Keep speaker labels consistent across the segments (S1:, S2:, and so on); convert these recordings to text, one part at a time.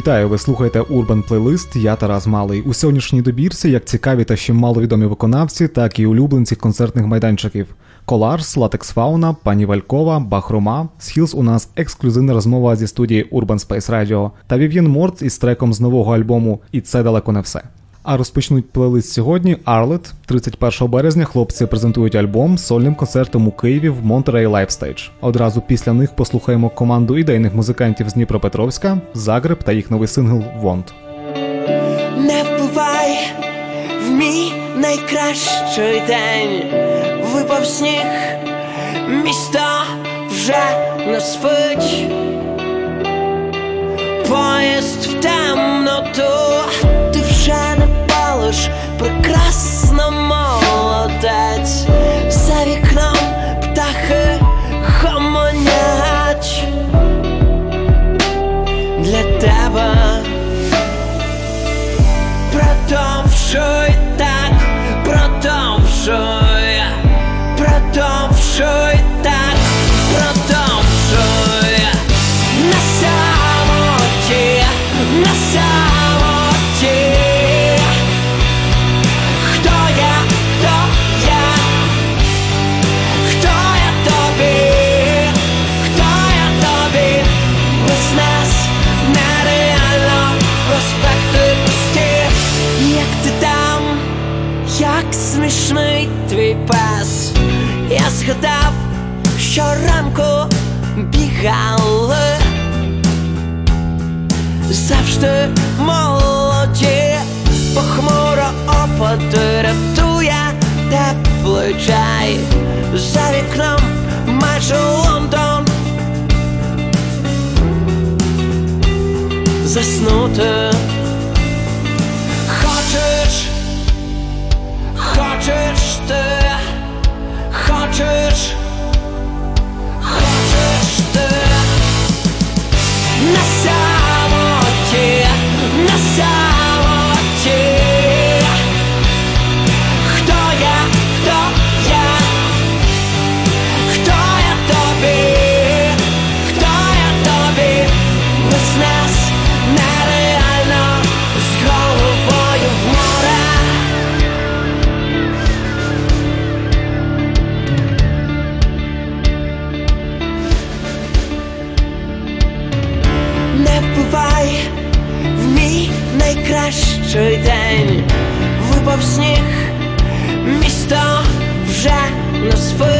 S1: Вітаю, ви слухаєте Urban Playlist, Я Тарас Малий. У сьогоднішній добірці як цікаві та ще маловідомі виконавці, так і улюбленці концертних майданчиків. KOLÁRS, Латекс Фауна, Пані Валькова, Бахрома. Skhills у нас ексклюзивна розмова зі студії Urban Space Radio та Вів'єн Морт із треком з нового альбому І це далеко не все. А розпочнуть плейлист сьогодні Арлет. 31 березня хлопці презентують альбом з сольним концертом у Києві в Monterey Live Stage. Одразу після них послухаємо команду ідейних музикантів з Дніпропетровська, Загреб та їх новий сингл Want.
S2: Не вбивай в мій найкращий день. Випав сніг, місто вже не спить. Поїзд в темноту, палиш, прекрасна молодець, за вікном птахи хомонять для тебе. Продовжуй завжди молоді, похмуро опади рятує теплий чай за вікном майже Лондон заснути. nos
S3: fue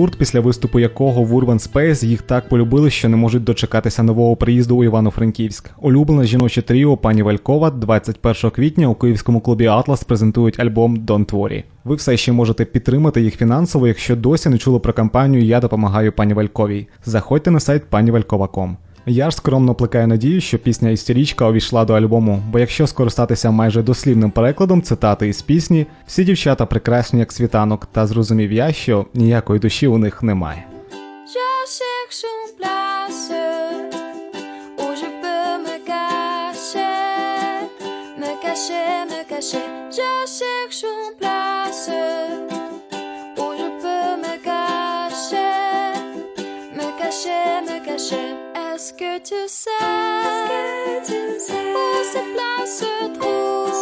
S4: Гурт, після виступу якого в Urban Space їх так полюбили, що не можуть дочекатися нового приїзду у Івано-Франківськ. Улюблене жіноче тріо пані Валькова 21 квітня у київському клубі Атлас презентують альбом Don't Worry. Ви все ще можете підтримати їх фінансово, якщо досі не чули про кампанію Я допомагаю пані Вальковій. Заходьте на сайт panivalkova.com. Я ж скромно плекаю надію, що пісня істерічка увійшла до альбому, бо якщо скористатися майже дослівним перекладом цитати із пісні, всі дівчата прекрасні як світанок, та зрозумів я, що ніякої душі у них немає.
S5: Me cacher, me cacher, Est-ce que tu sais, où cette place se trouve?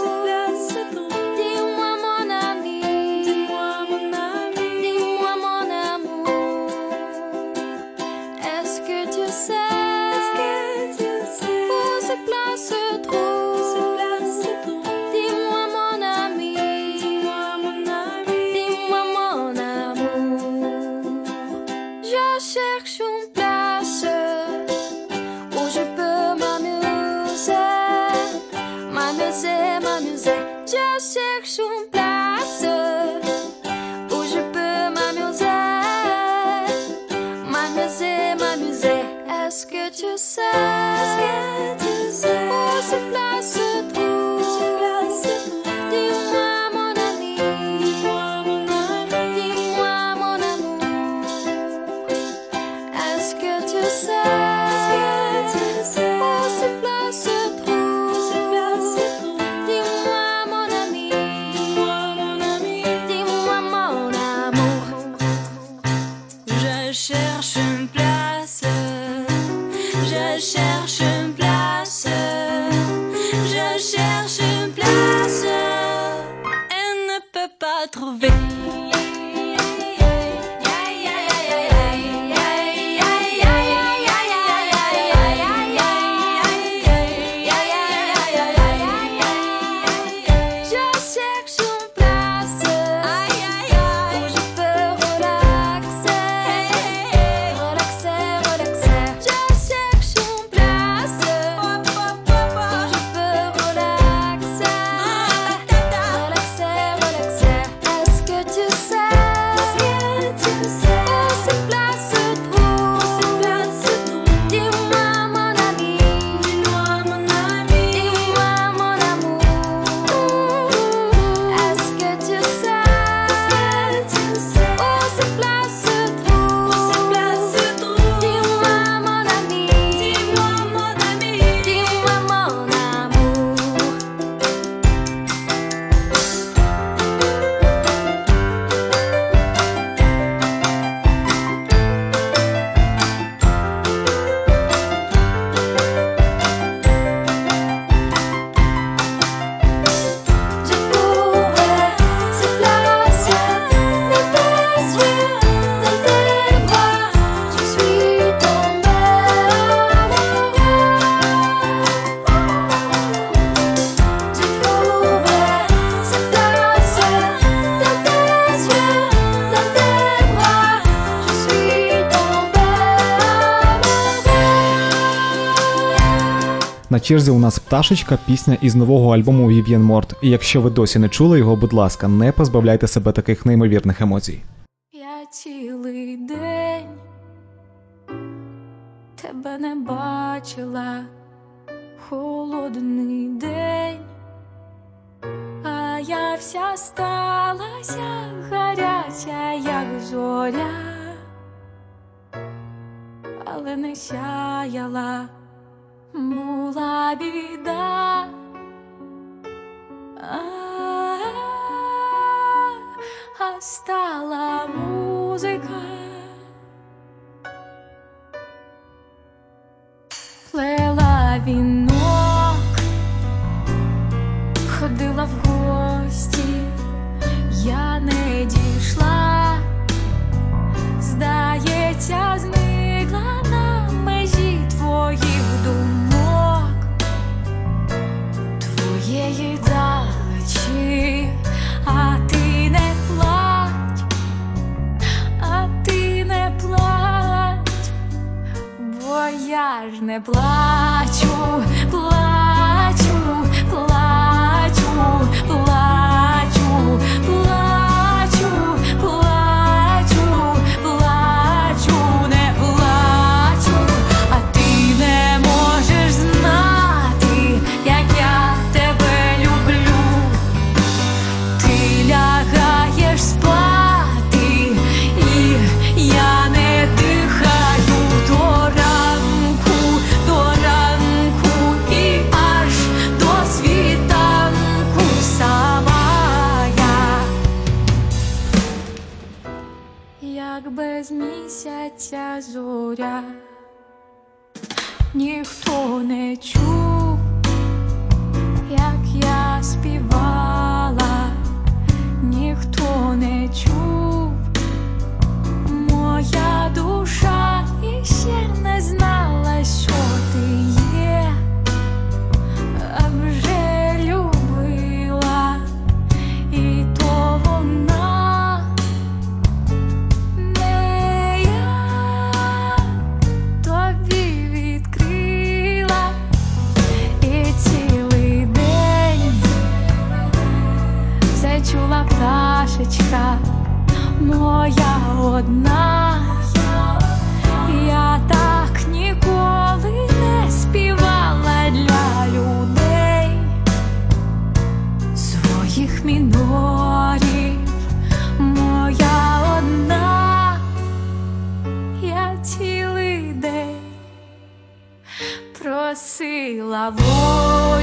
S5: desire, desire. to
S4: say. Черзі у нас пташечка, пісня із нового альбому Вів'єн Морт. І якщо ви досі не чули його, будь ласка, не позбавляйте себе таких неймовірних емоцій.
S6: happiness. se lavou.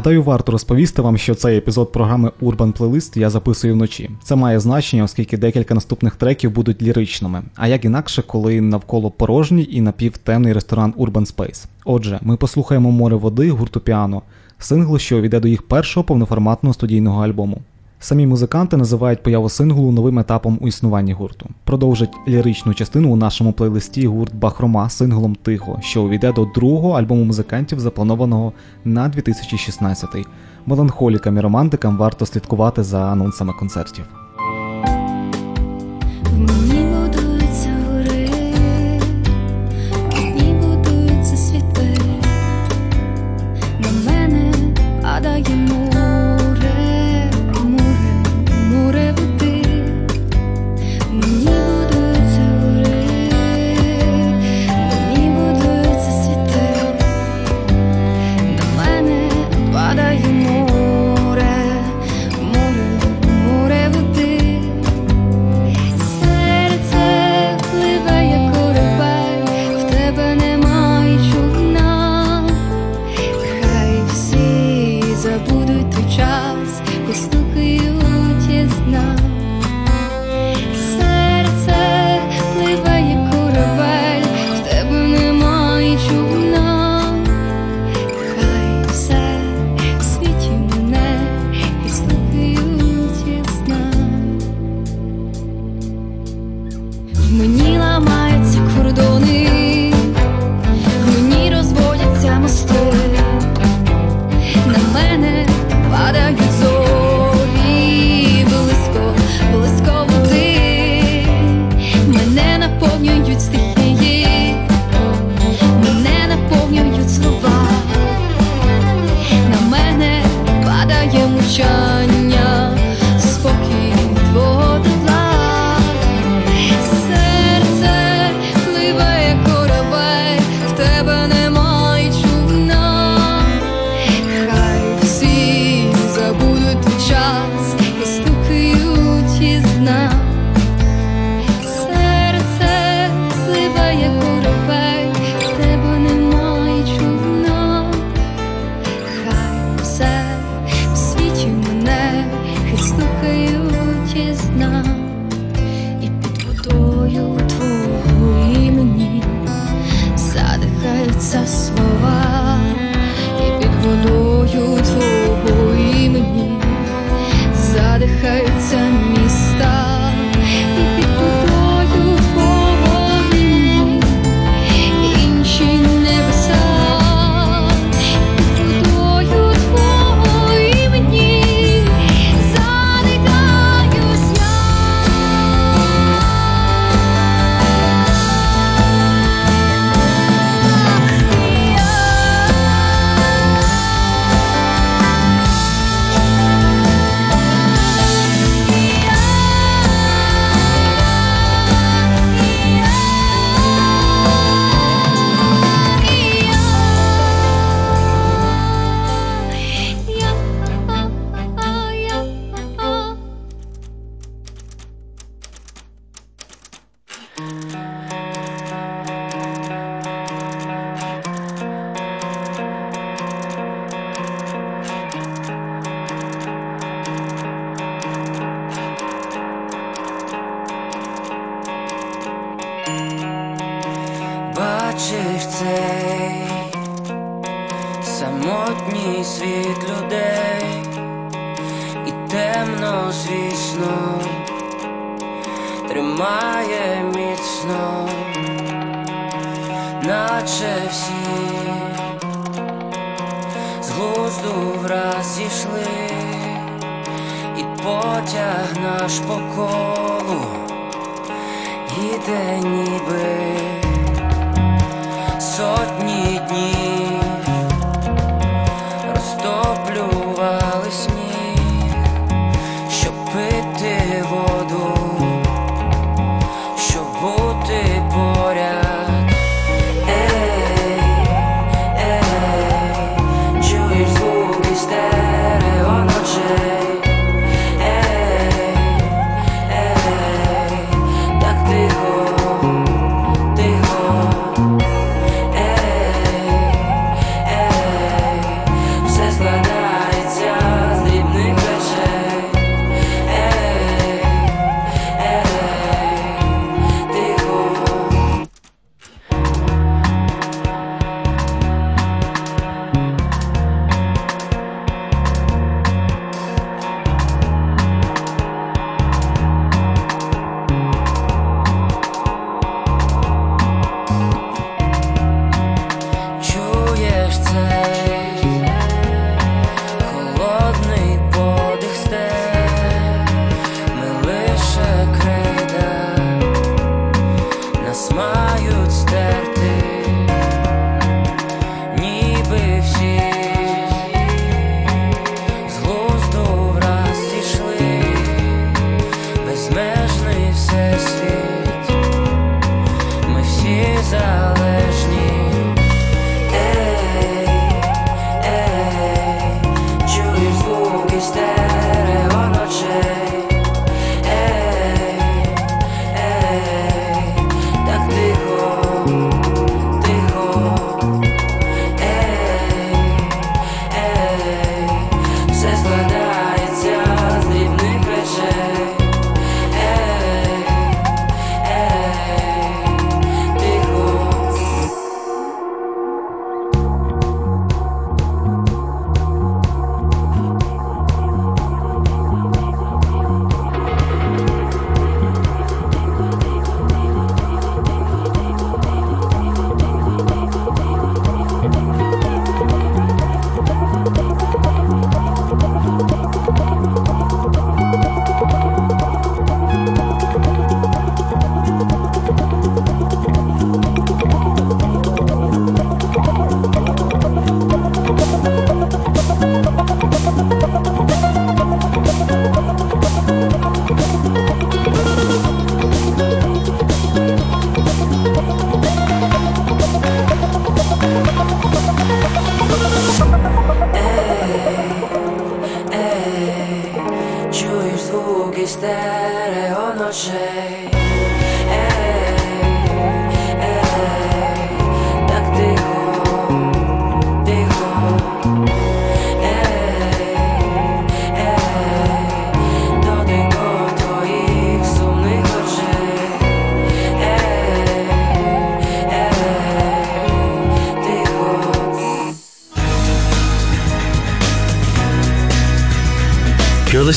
S1: Гадаю, варто розповісти вам, що цей епізод програми Urban Playlist я записую вночі. Це має значення, оскільки декілька наступних треків будуть ліричними. А як інакше, коли навколо порожній і напівтемний ресторан Urban Space. Отже, ми послухаємо море води гурту Піано, сингл, що увійде до їх першого повноформатного студійного альбому. Самі музиканти називають появу синглу новим етапом у існуванні гурту. Продовжить ліричну частину у нашому плейлисті гурт Бахрома синглом Тихо, що увійде до другого альбому музикантів, запланованого на 2016-й. Меланхолікам і романтикам варто слідкувати за анонсами концертів.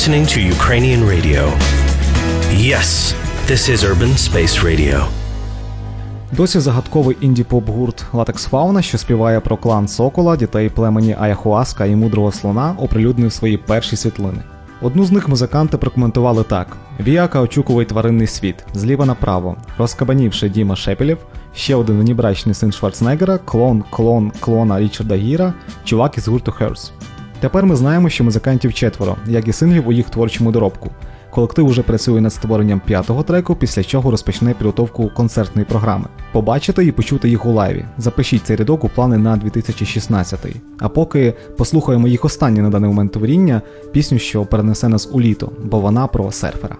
S7: Listening to Ukrainian radio. Yes, this is Urban Space Radio.
S8: Досі загадковий інді-поп гурт Латекс Фауна, що співає про клан Сокола, дітей племені Аяхуаска і мудрого слона, оприлюднив свої перші світлини. Одну з них музиканти прокоментували так: Віака очікуває тваринний світ, зліва направо, розкабанівши Діма Шепелєв, ще один внібрачний син Шварценеггера, клон клон клона Річарда Гіра, чувак із гурту Hers. Тепер ми знаємо, що музикантів четверо, як і синглів у їх творчому доробку. Колектив уже працює над створенням п'ятого треку, після чого розпочне підготовку концертної програми. Побачити і почути їх у лайві. Запишіть цей рядок у плани на 2016. А поки послухаємо їх останнє на даний момент творіння, пісню, що перенесе нас у літо, бо вона про серфера.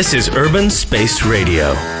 S3: This is Urban Space Radio.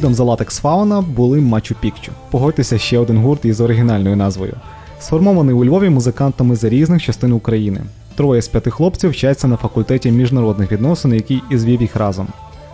S1: Слідом за Latex Fauna були Мачу Пікчу. Погодьтеся ще один гурт із оригінальною назвою. Сформований у Львові музикантами з різних частин України. Троє з п'яти хлопців вчаться на факультеті міжнародних відносин, який і звів їх разом.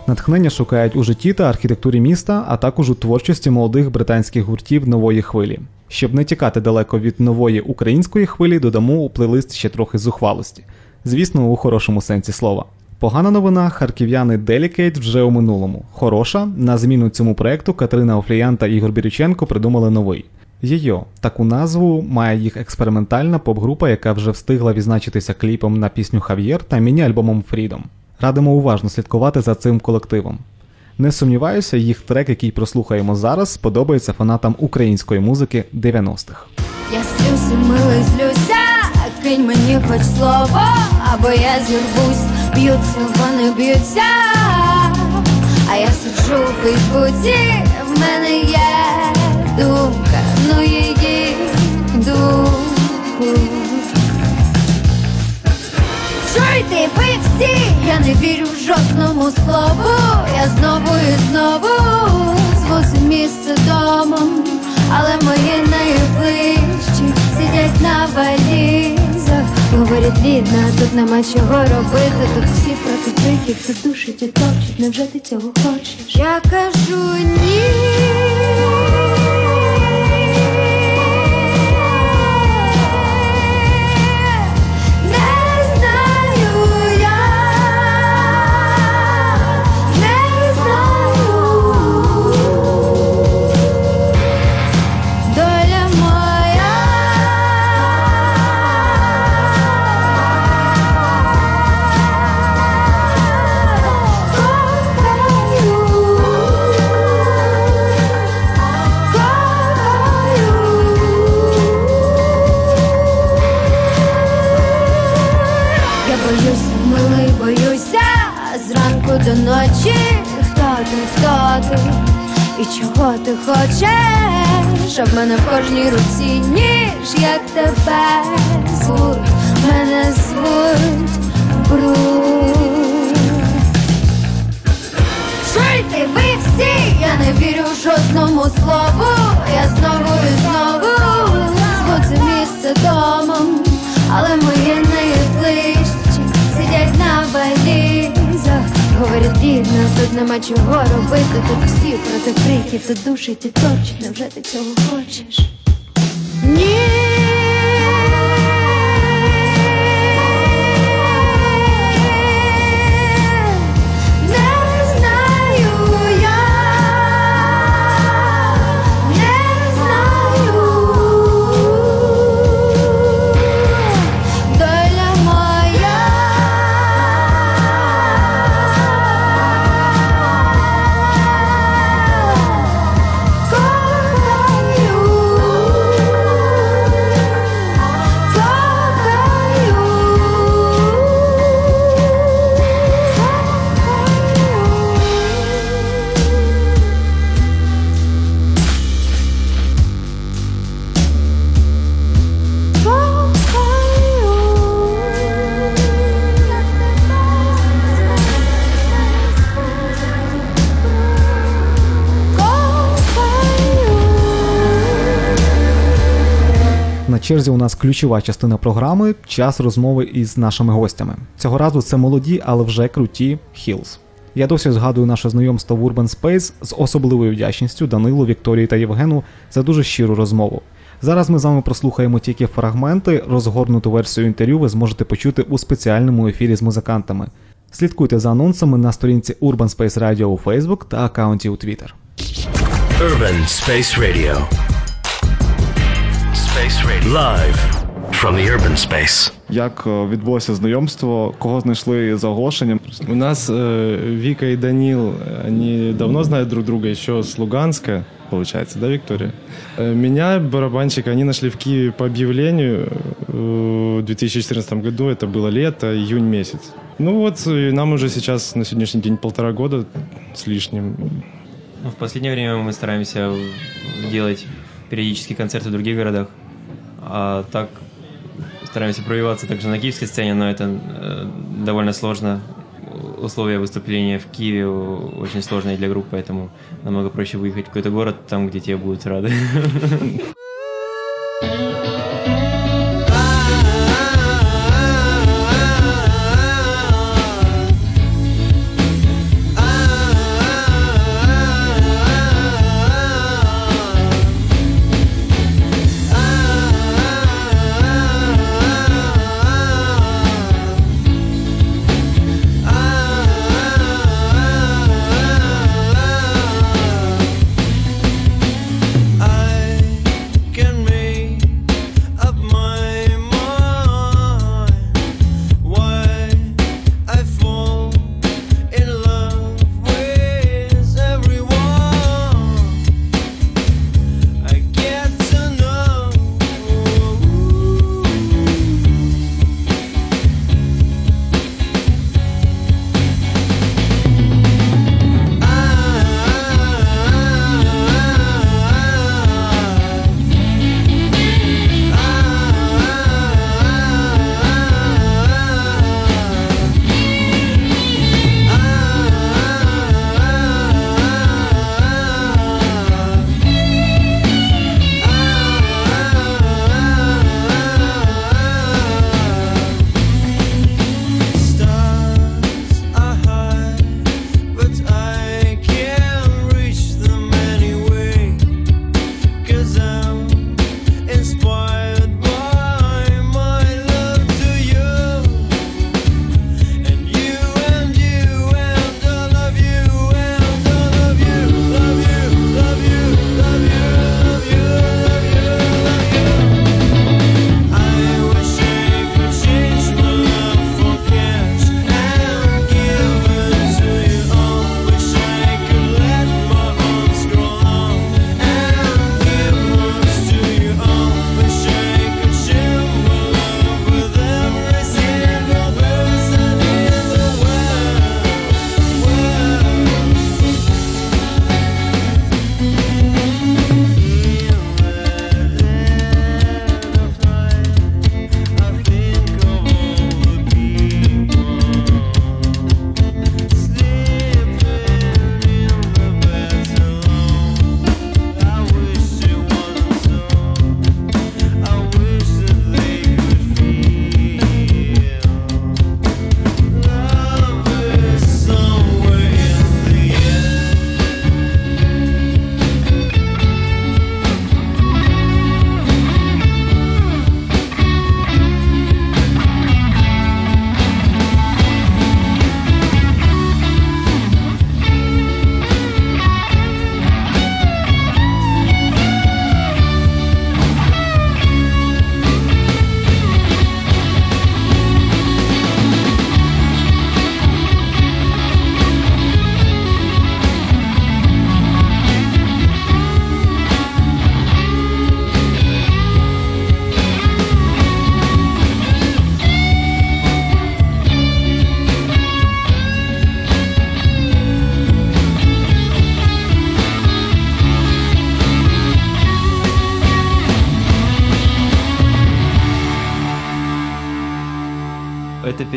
S1: Натхнення шукають у житті та архітектурі міста, а також у творчості молодих британських гуртів нової хвилі. Щоб не тікати далеко від нової української хвилі, додамо у плейлист ще трохи зухвалості. Звісно, у хорошому сенсі слова. Погана новина, харків'яни Delicate вже у минулому. Хороша, на зміну цьому проекту Катерина Офліян та Ігор Бірюченко придумали новий. Йо, таку назву має їх експериментальна поп-група, яка вже встигла відзначитися кліпом на пісню Хав'єр та міні-альбомом Freedom. Радимо уважно слідкувати за цим колективом. Не сумніваюся, їх трек, який прослухаємо зараз, сподобається фанатам української музики 90-х.
S6: Я слюся, милий, злюся, кинь мені хоч слово, або я зірвусь, б'ються, вони б'ються, а я сиджу у Фейсбуці, в мене є думка, ну її думка.
S9: ранку. Чуйте, ви всі, я не вірю в жодному слову. Я знову і знову зву місце домом, але мої найближчі сидять на валізах. Говорять, рідна, тут нема чого робити. Тут всі проти криків, тут душить і топчуть, Невже ти цього хочеш? Я кажу ні. Чого ти хочеш? Щоб мене в кожній руці ніж, як тебе звуть, мене звуть Бруд. Чуйте, ви всі, я не вірю жодному слову. Я знову і знову це місце домом, але мої найближчі сидять на валізах. Говорять, рідна, тут нема чого робити. Тут всі проти криків, тут душить і точно вже ти цього хочеш? Ні.
S1: Черзі у нас ключова частина програми час розмови із нашими гостями. Цього разу це молоді, але вже круті Hills. Я досі згадую наше знайомство в Urban Space з особливою вдячністю Данилу, Вікторії та Євгену за дуже щиру розмову. Зараз ми з вами прослухаємо тільки фрагменти. Розгорнуту версію інтерв'ю ви зможете почути у спеціальному ефірі з музикантами. Слідкуйте за анонсами на сторінці Urban Space Radio у Facebook та аккаунті у Twitter.
S7: Urban Space Radio. Space Radio. Live from the urban space.
S10: Як відбулося знайомство, кого знайшли за оголошенням?
S11: У нас э, Вика и Данил, они давно знают друг друга еще с Луганска, получается, да, Виктория? Меня, барабанщика, они нашли в Киеве по объявлению в 2014 году, это было лето, июнь месяц. Ну вот, и нам уже сейчас на сегодняшний день полтора года с лишним.
S3: Ну, в последнее время мы стараемся делать периодически концерты в других городах. А так стараемся пробиваться также на киевской сцене, но это э, довольно сложно. Условия выступления в Киеве очень сложные для групп, поэтому намного проще выехать в какой-то город, там, где тебе будут рады.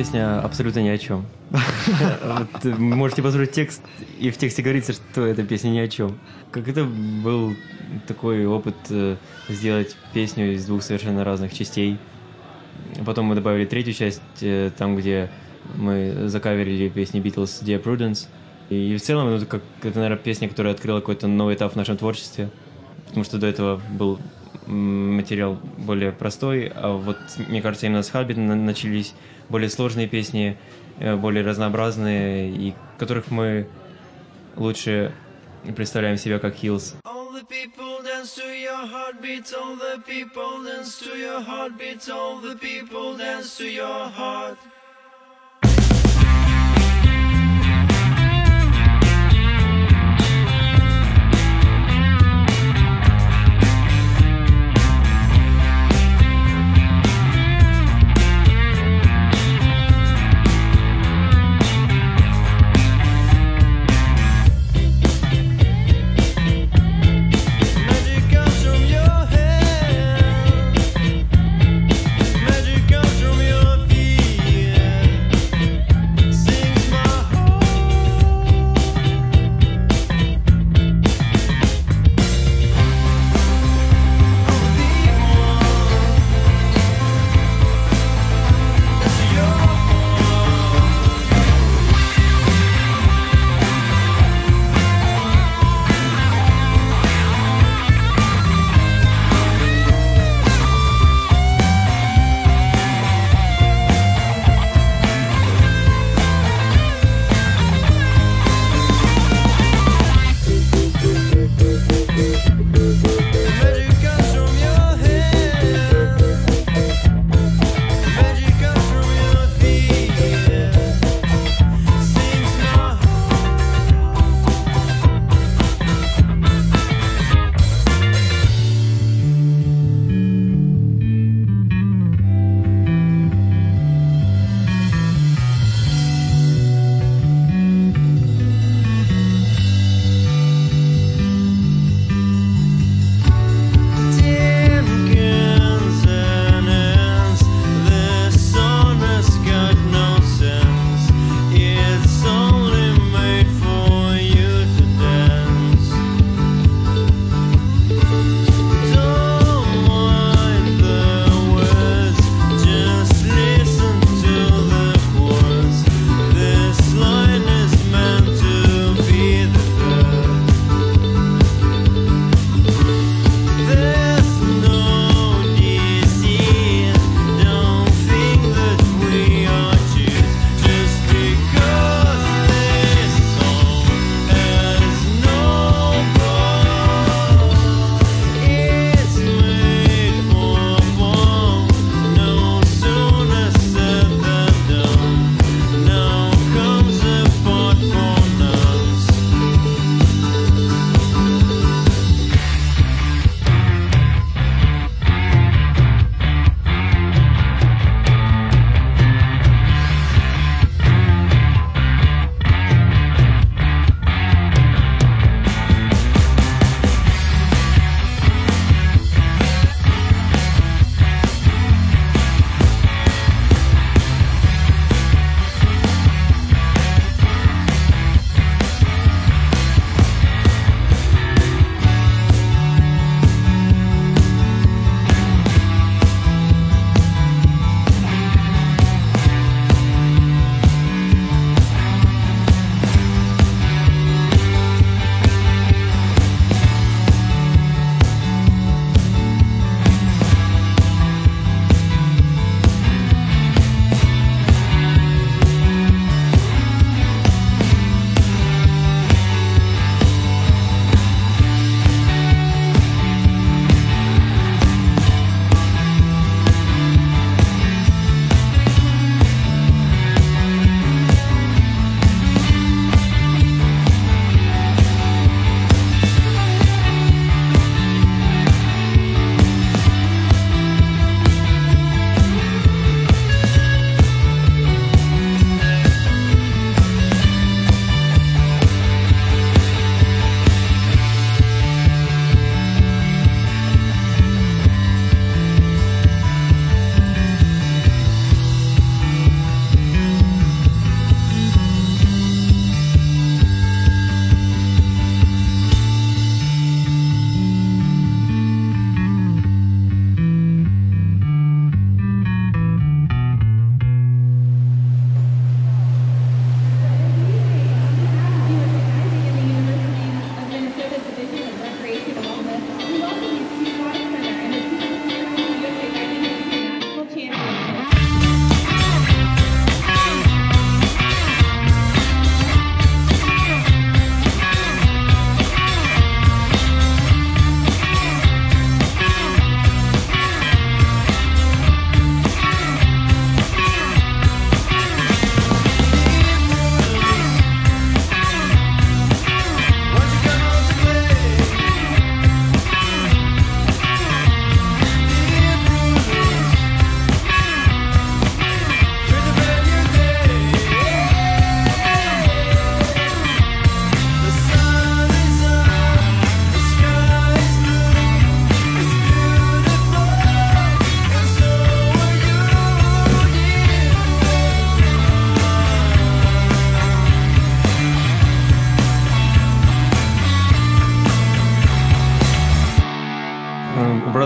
S12: песня абсолютно ни о чем. Э, Можете послушать текст, и в тексте говорится, что эта песня ни о чем. Как это был такой опыт э, сделать песню из двух совершенно разных частей. Потом мы добавили третью часть, э, там, где мы закаверили песни Beatles Dear Prudence. И в целом, ну, это, как, это, наверное, песня, которая открыла какой-то новый этап в нашем творчестве. Потому что до этого был материал более простой, а вот, мне кажется, именно с на- начались более сложные песни, э, более разнообразные, и которых мы лучше представляем себя как Hills.
S3: All the people dance to your heartbeat, all the people dance to your heart.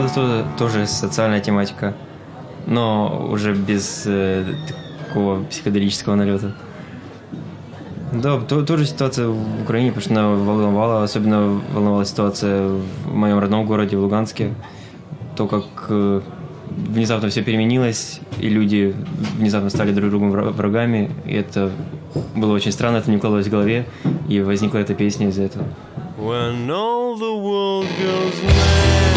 S12: То- тоже социальная тематика, но уже без э, такого психоделического налета. Да, то, тоже ситуация в Украине, потому что она волновала, особенно волновала ситуация в моем родном городе, в Луганске. То, как э, внезапно все переменилось, и люди внезапно стали друг другу вра- врагами, и это было очень странно, это не укладывалось в голове, и возникла эта песня из-за этого.
S3: When all the world goes mad,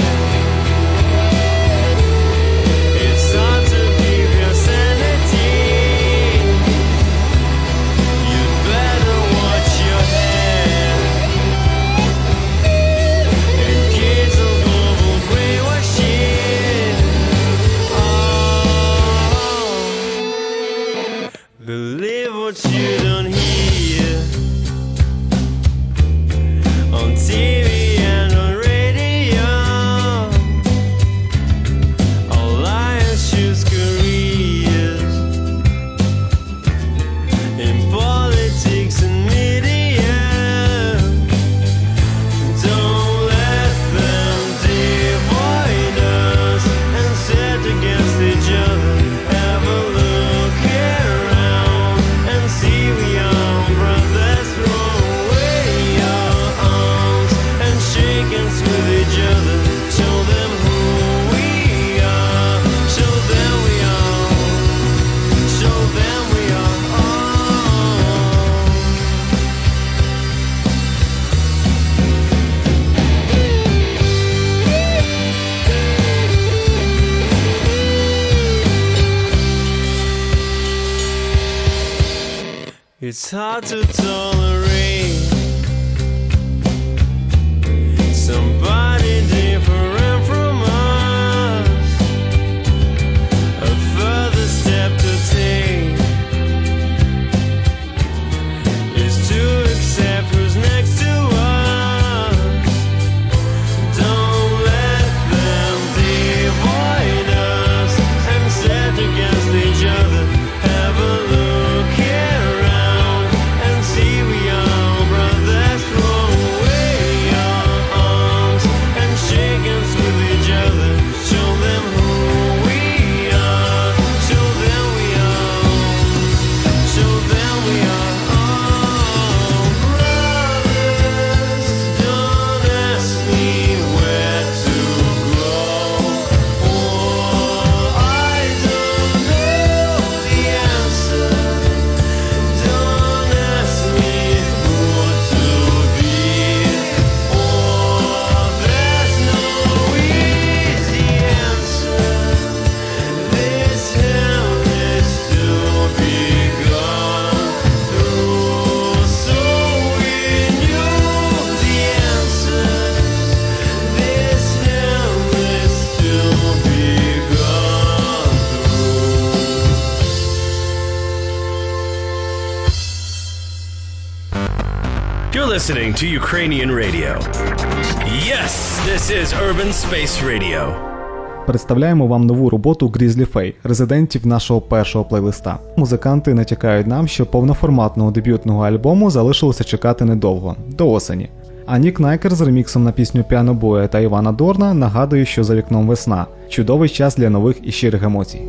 S3: It's hard to tolerate
S7: listening to Ukrainian radio. Yes, this is Urban Space Radio.
S4: Представляємо вам нову роботу Grizzly Fay, резидентів нашого першого плейлиста. Музиканти натякають нам, що повноформатного дебютного альбому залишилося чекати недовго до осені. А Нік Найкер з реміксом на пісню Піанобоя та Івана Дорна нагадує, що за вікном весна чудовий час для нових і щирих емоцій.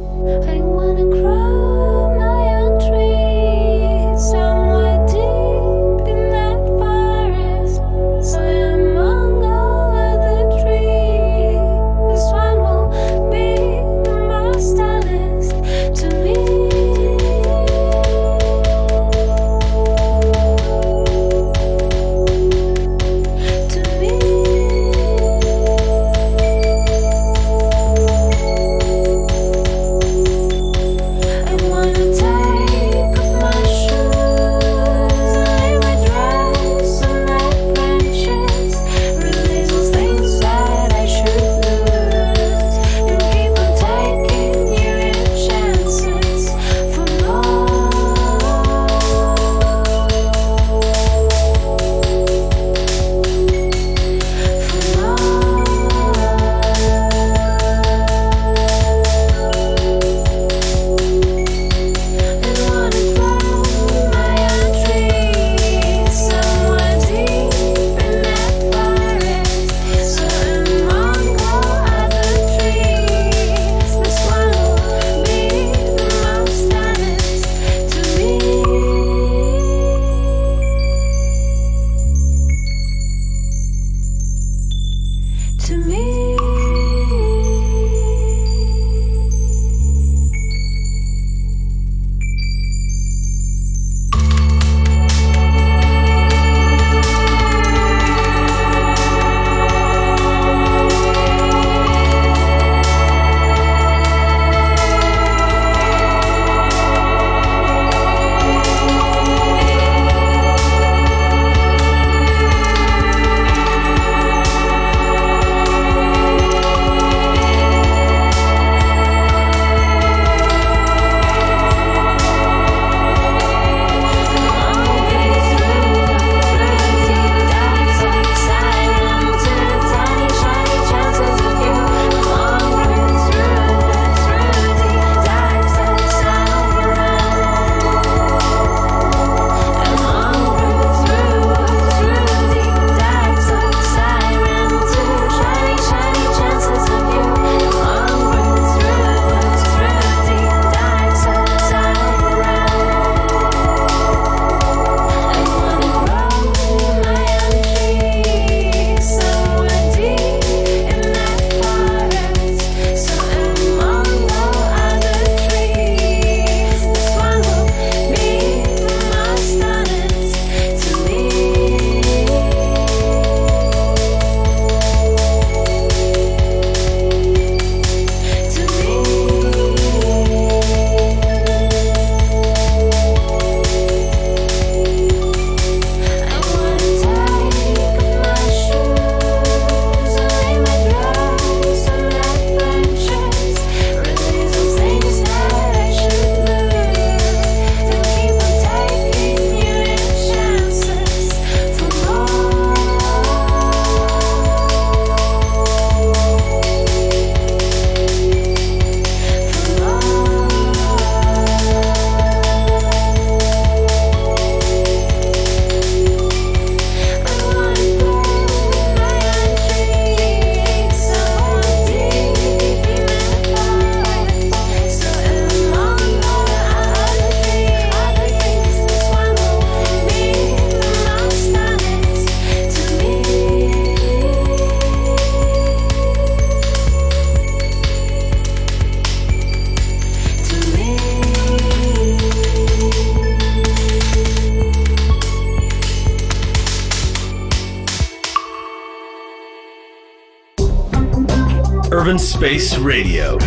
S3: Space Radio.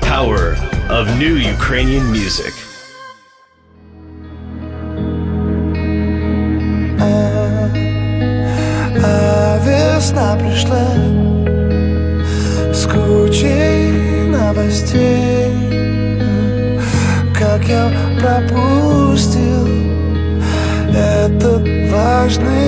S3: Power of new Ukrainian music.
S13: А весна пришла с кучей новостей Как я пропустил этот важный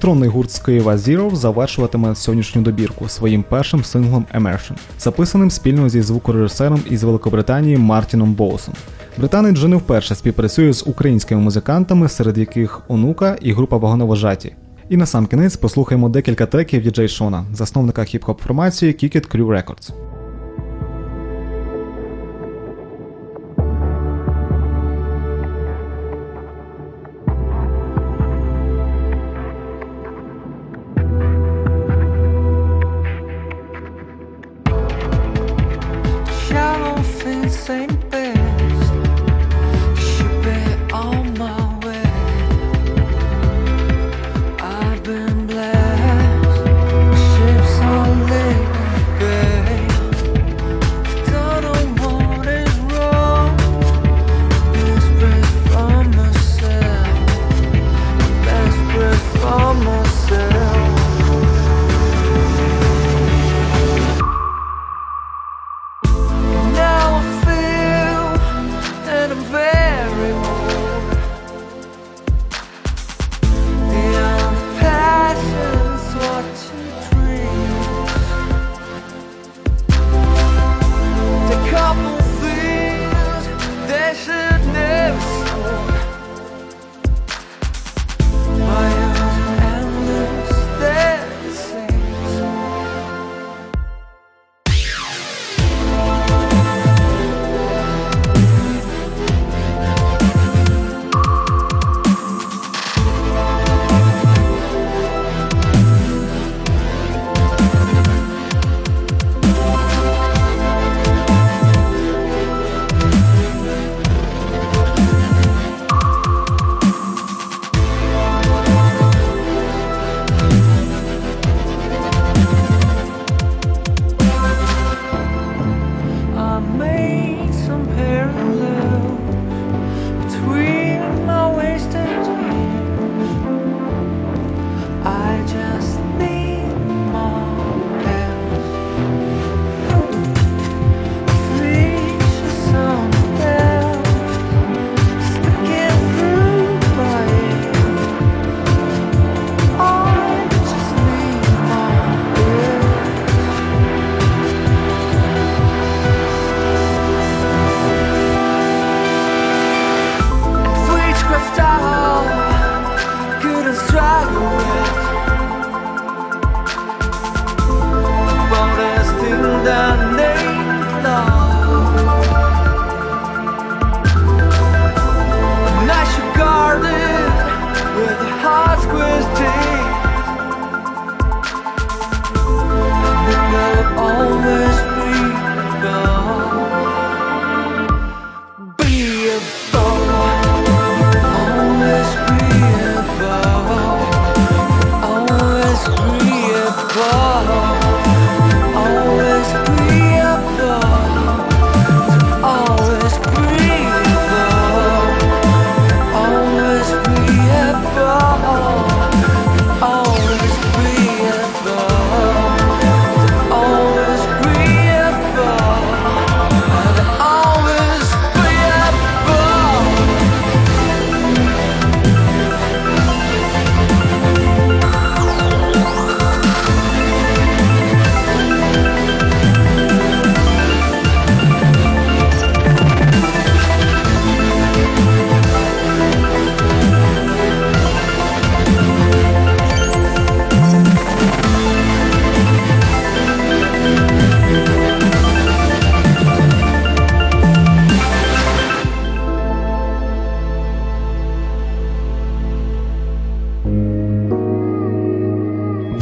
S1: Електронний гурт з Києва Zero завершуватиме сьогоднішню добірку своїм першим синглом Immersion, записаним спільно зі звукорежисером із Великобританії Мартіном Боусом. Британець вже не вперше співпрацює з українськими музикантами, серед яких онука і група вагоновожаті. І на сам кінець послухаємо декілька треків діджей Шона, засновника хіп-хоп формації Kick It Crew Records.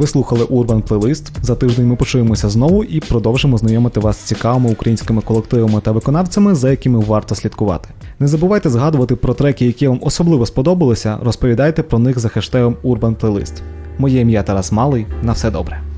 S1: Ви слухали Urban Playlist. За тиждень ми почуємося знову і продовжимо знайомити вас з цікавими українськими колективами та виконавцями, за якими варто слідкувати. Не забувайте згадувати про треки, які вам особливо сподобалися. Розповідайте про них за хештегом Urban Playlist. Моє ім'я Тарас Малий. На все добре.